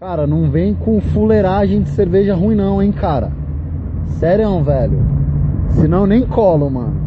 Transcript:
Cara, não vem com fuleiragem de cerveja ruim não, hein, cara. Sério, velho. Senão nem colo, mano.